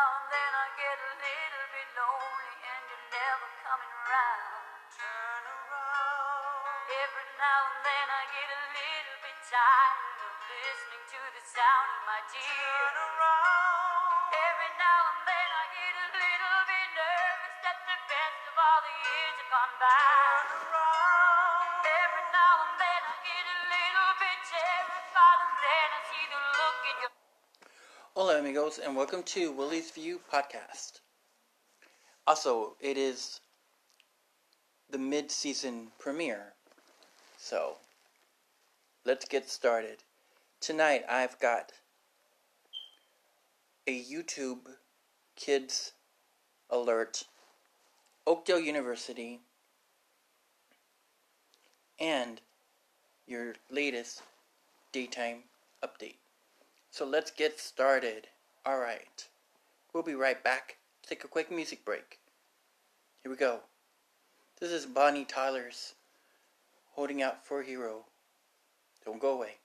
and then I get Hola, amigos, and welcome to Willie's View podcast. Also, it is the mid season premiere, so let's get started. Tonight, I've got a YouTube Kids Alert, Oakdale University, and your latest daytime update. So let's get started. Alright. We'll be right back. Take a quick music break. Here we go. This is Bonnie Tyler's Holding Out for a Hero. Don't go away.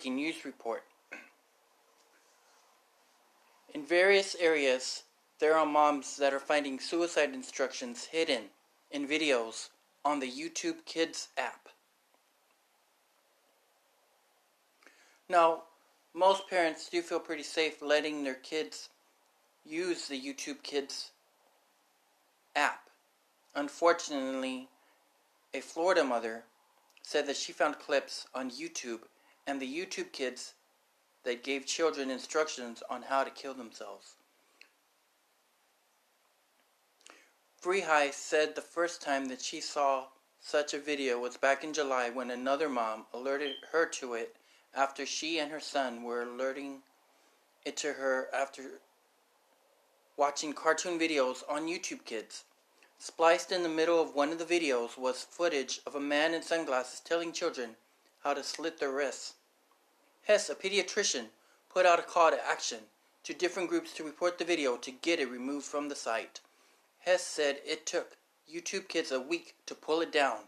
Breaking news report. In various areas, there are moms that are finding suicide instructions hidden in videos on the YouTube Kids app. Now, most parents do feel pretty safe letting their kids use the YouTube Kids app. Unfortunately, a Florida mother said that she found clips on YouTube and the YouTube kids that gave children instructions on how to kill themselves. Free said the first time that she saw such a video was back in July when another mom alerted her to it after she and her son were alerting it to her after watching cartoon videos on YouTube Kids. Spliced in the middle of one of the videos was footage of a man in sunglasses telling children how to slit their wrists. Hess, a pediatrician, put out a call to action to different groups to report the video to get it removed from the site. Hess said it took YouTube Kids a week to pull it down.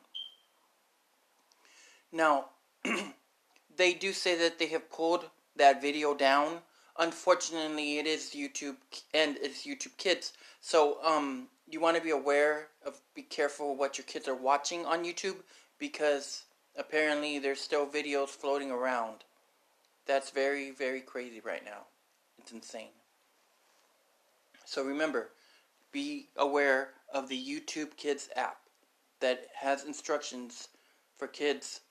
Now, they do say that they have pulled that video down. Unfortunately, it is YouTube and it's YouTube Kids. So, um, you want to be aware of, be careful what your kids are watching on YouTube because apparently there's still videos floating around. That's very, very crazy right now. It's insane. So remember, be aware of the YouTube Kids app that has instructions for kids,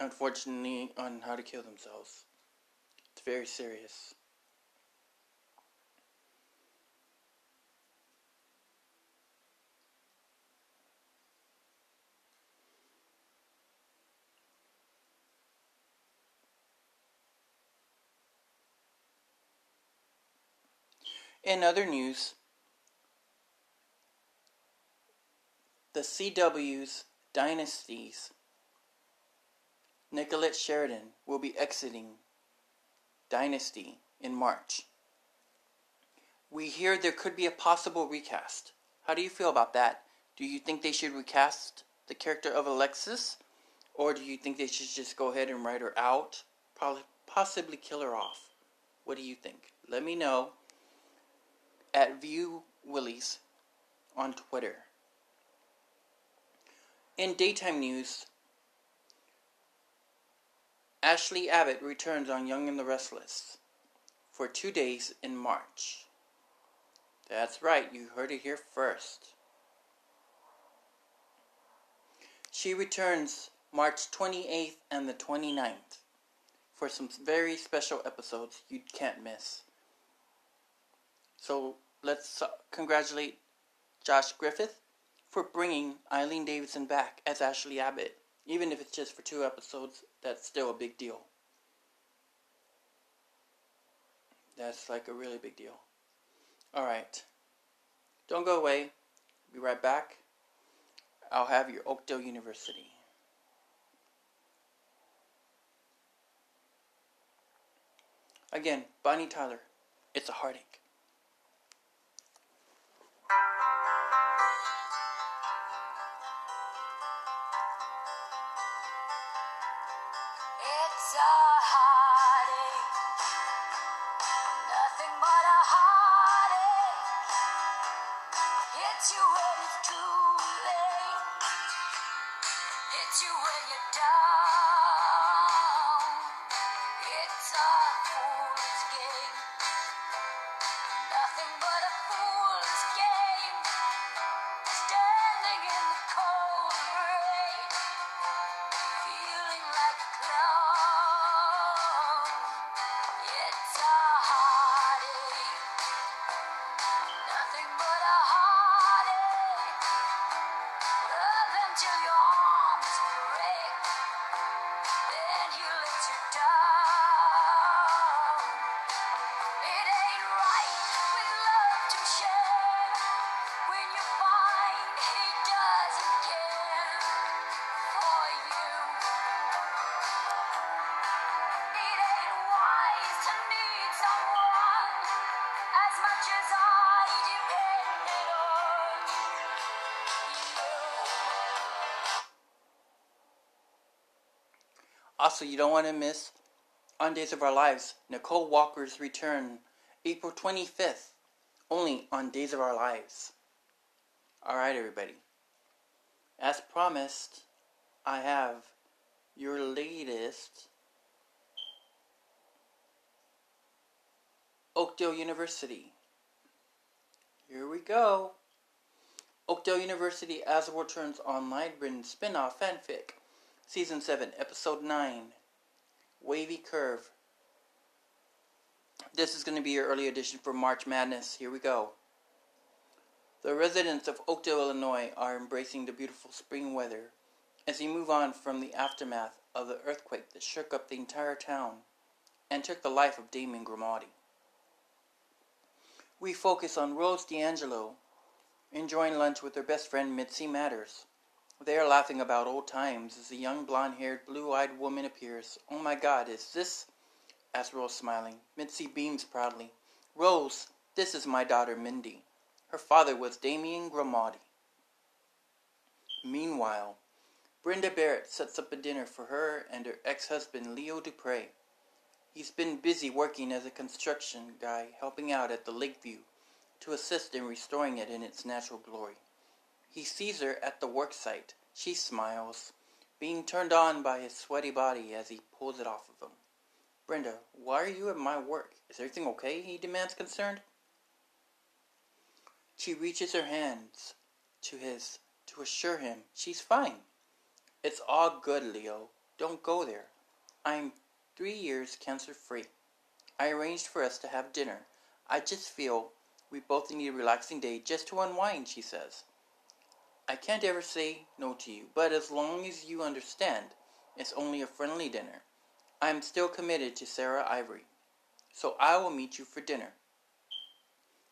unfortunately, on how to kill themselves. It's very serious. In other news, the CW's Dynasty's, Nicolette Sheridan will be exiting Dynasty in March. We hear there could be a possible recast. How do you feel about that? Do you think they should recast the character of Alexis? Or do you think they should just go ahead and write her out? Probably, possibly kill her off. What do you think? Let me know at View Willies on Twitter. In daytime news, Ashley Abbott returns on Young and the Restless for two days in March. That's right, you heard it here first. She returns March 28th and the 29th for some very special episodes you can't miss. So let's uh, congratulate Josh Griffith for bringing Eileen Davidson back as Ashley Abbott. Even if it's just for two episodes, that's still a big deal. That's like a really big deal. Alright. Don't go away. Be right back. I'll have your Oakdale University. Again, Bonnie Tyler. It's a heartache. It's Also, you don't want to miss On Days of Our Lives, Nicole Walker's return, April 25th, only on Days of Our Lives. Alright, everybody. As promised, I have your latest Oakdale University. Here we go. Oakdale University as a returns online written spin-off fanfic. Season 7, Episode 9 Wavy Curve. This is going to be your early edition for March Madness. Here we go. The residents of Oakdale, Illinois are embracing the beautiful spring weather as they move on from the aftermath of the earthquake that shook up the entire town and took the life of Damon Grimaldi. We focus on Rose D'Angelo enjoying lunch with her best friend Mitzi Matters. They are laughing about old times as a young blonde haired, blue eyed woman appears. Oh my god, is this? asked Rose, smiling. Mitzi beams proudly. Rose, this is my daughter Mindy. Her father was Damien Grimaldi. Meanwhile, Brenda Barrett sets up a dinner for her and her ex husband Leo Dupre. He's been busy working as a construction guy, helping out at the Lakeview to assist in restoring it in its natural glory. He sees her at the work site. She smiles, being turned on by his sweaty body as he pulls it off of him. Brenda, why are you at my work? Is everything okay? he demands, concerned. She reaches her hands to his to assure him she's fine. It's all good, Leo. Don't go there. I'm three years cancer free. I arranged for us to have dinner. I just feel we both need a relaxing day just to unwind, she says. I can't ever say no to you, but as long as you understand, it's only a friendly dinner. I am still committed to Sarah Ivory, so I will meet you for dinner.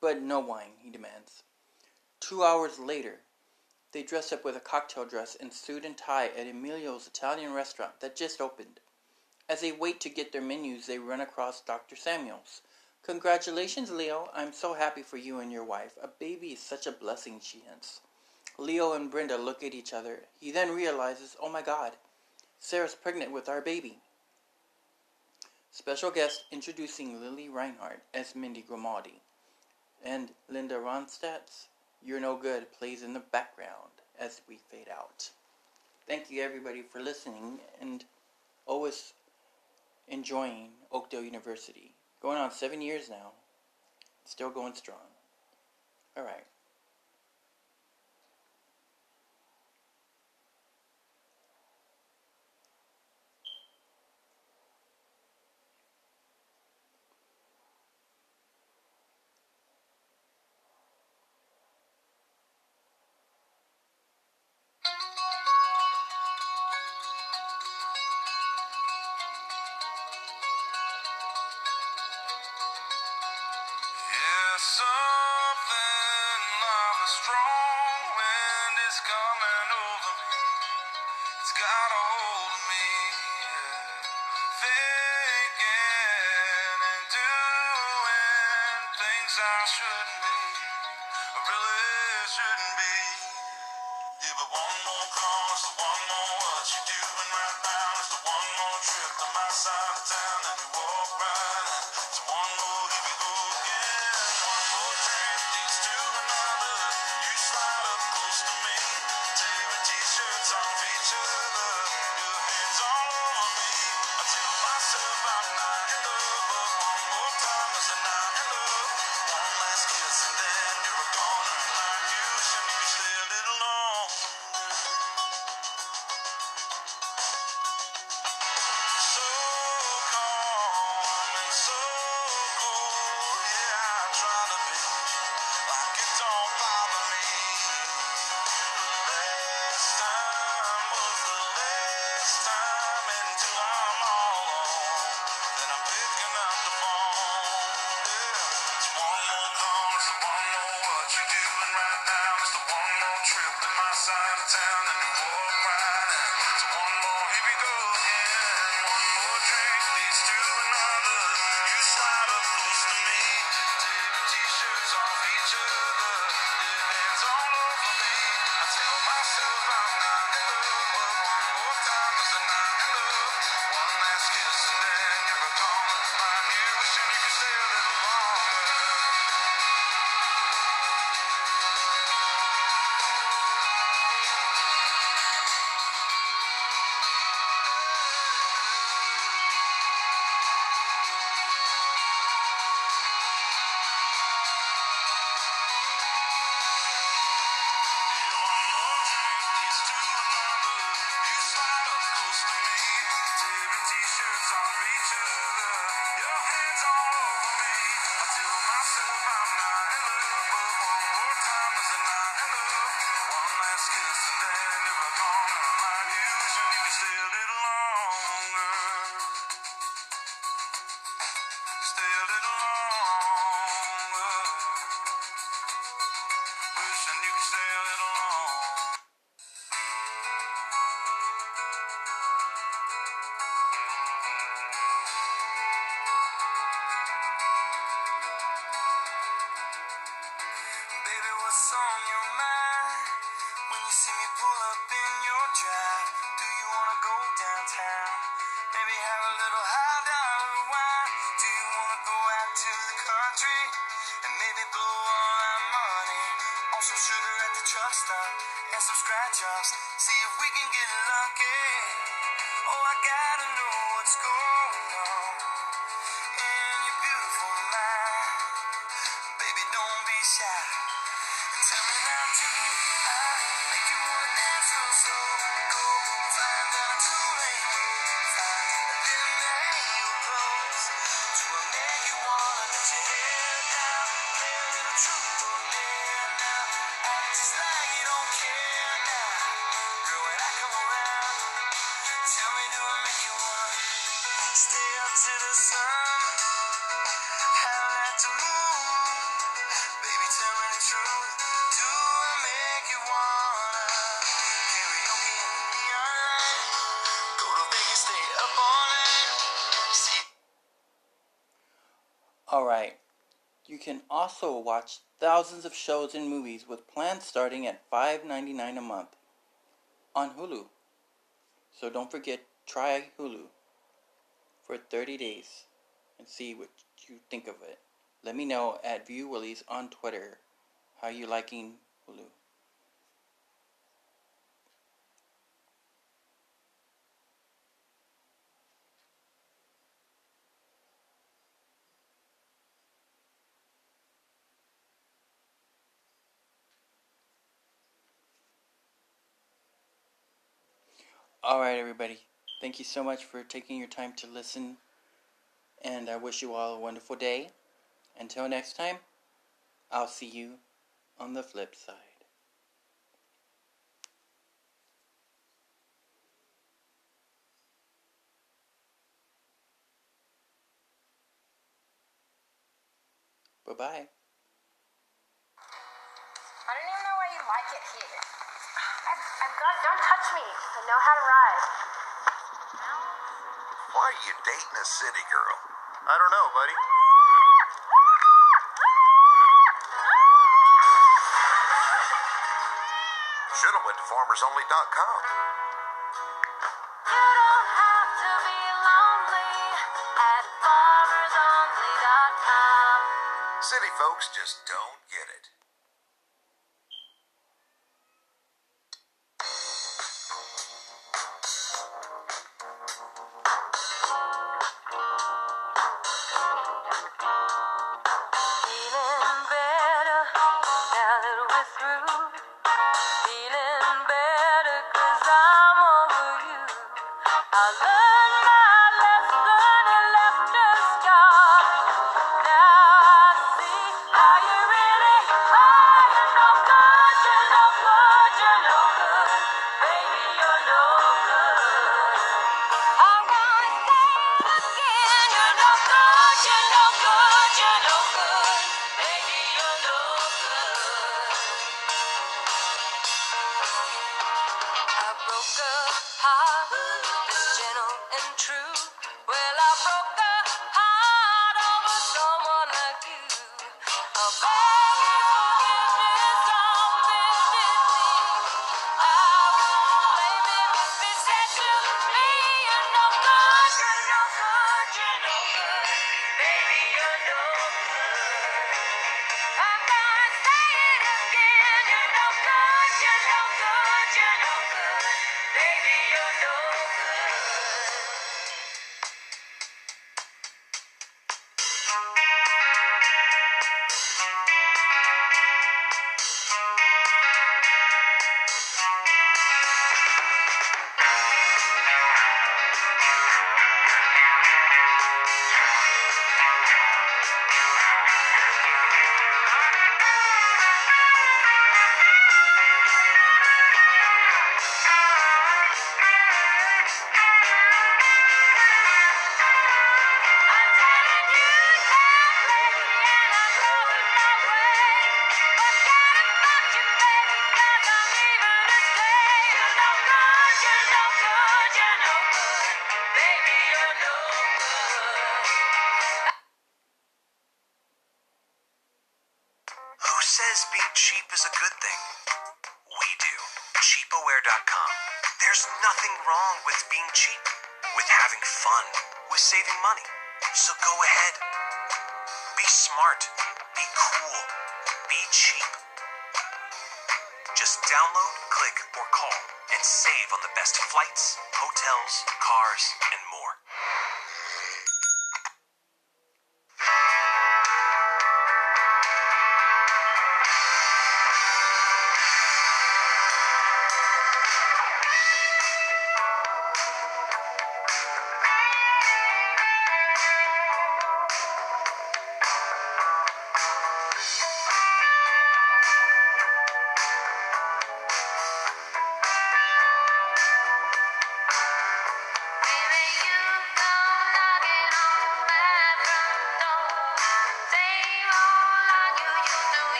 But no wine, he demands. Two hours later, they dress up with a cocktail dress and suit and tie at Emilio's Italian restaurant that just opened. As they wait to get their menus, they run across Dr. Samuels. Congratulations, Leo. I'm so happy for you and your wife. A baby is such a blessing, she hints. Leo and Brenda look at each other. He then realizes, oh my god, Sarah's pregnant with our baby. Special guest introducing Lili Reinhart as Mindy Grimaldi. And Linda Ronstadt's You're No Good plays in the background as we fade out. Thank you everybody for listening and always enjoying Oakdale University. Going on seven years now. Still going strong. All right. is gone. sunshine. You can also watch thousands of shows and movies with plans starting at $5.99 a month on Hulu. So don't forget, try Hulu for 30 days and see what you think of it. Let me know at View Willies on Twitter how you liking Hulu. All right, everybody. Thank you so much for taking your time to listen. And I wish you all a wonderful day. Until next time, I'll see you on the flip side. Bye bye. I don't even know why you like it here. I've, I've. Don't touch me. I know how to ride. Why are you dating a city girl? I don't know, buddy. Should have went to farmersonly.com. You don't have to be lonely at farmersonly.com. City folks just don't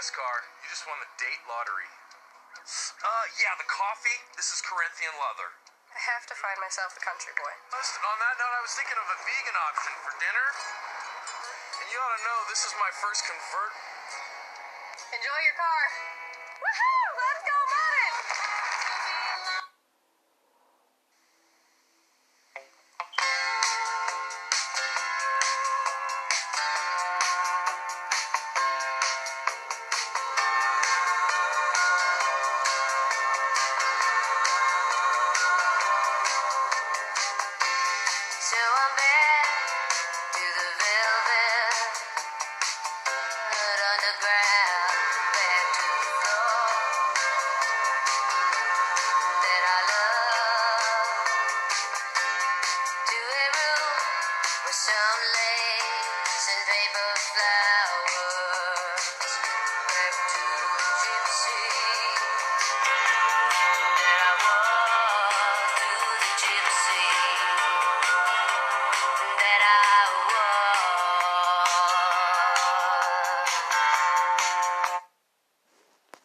this car. You just won the date lottery. Uh, yeah, the coffee. This is Corinthian leather. I have to find myself a country boy. Just on that note, I was thinking of a vegan option for dinner. And you ought to know this is my first convert. Enjoy your car. Woohoo!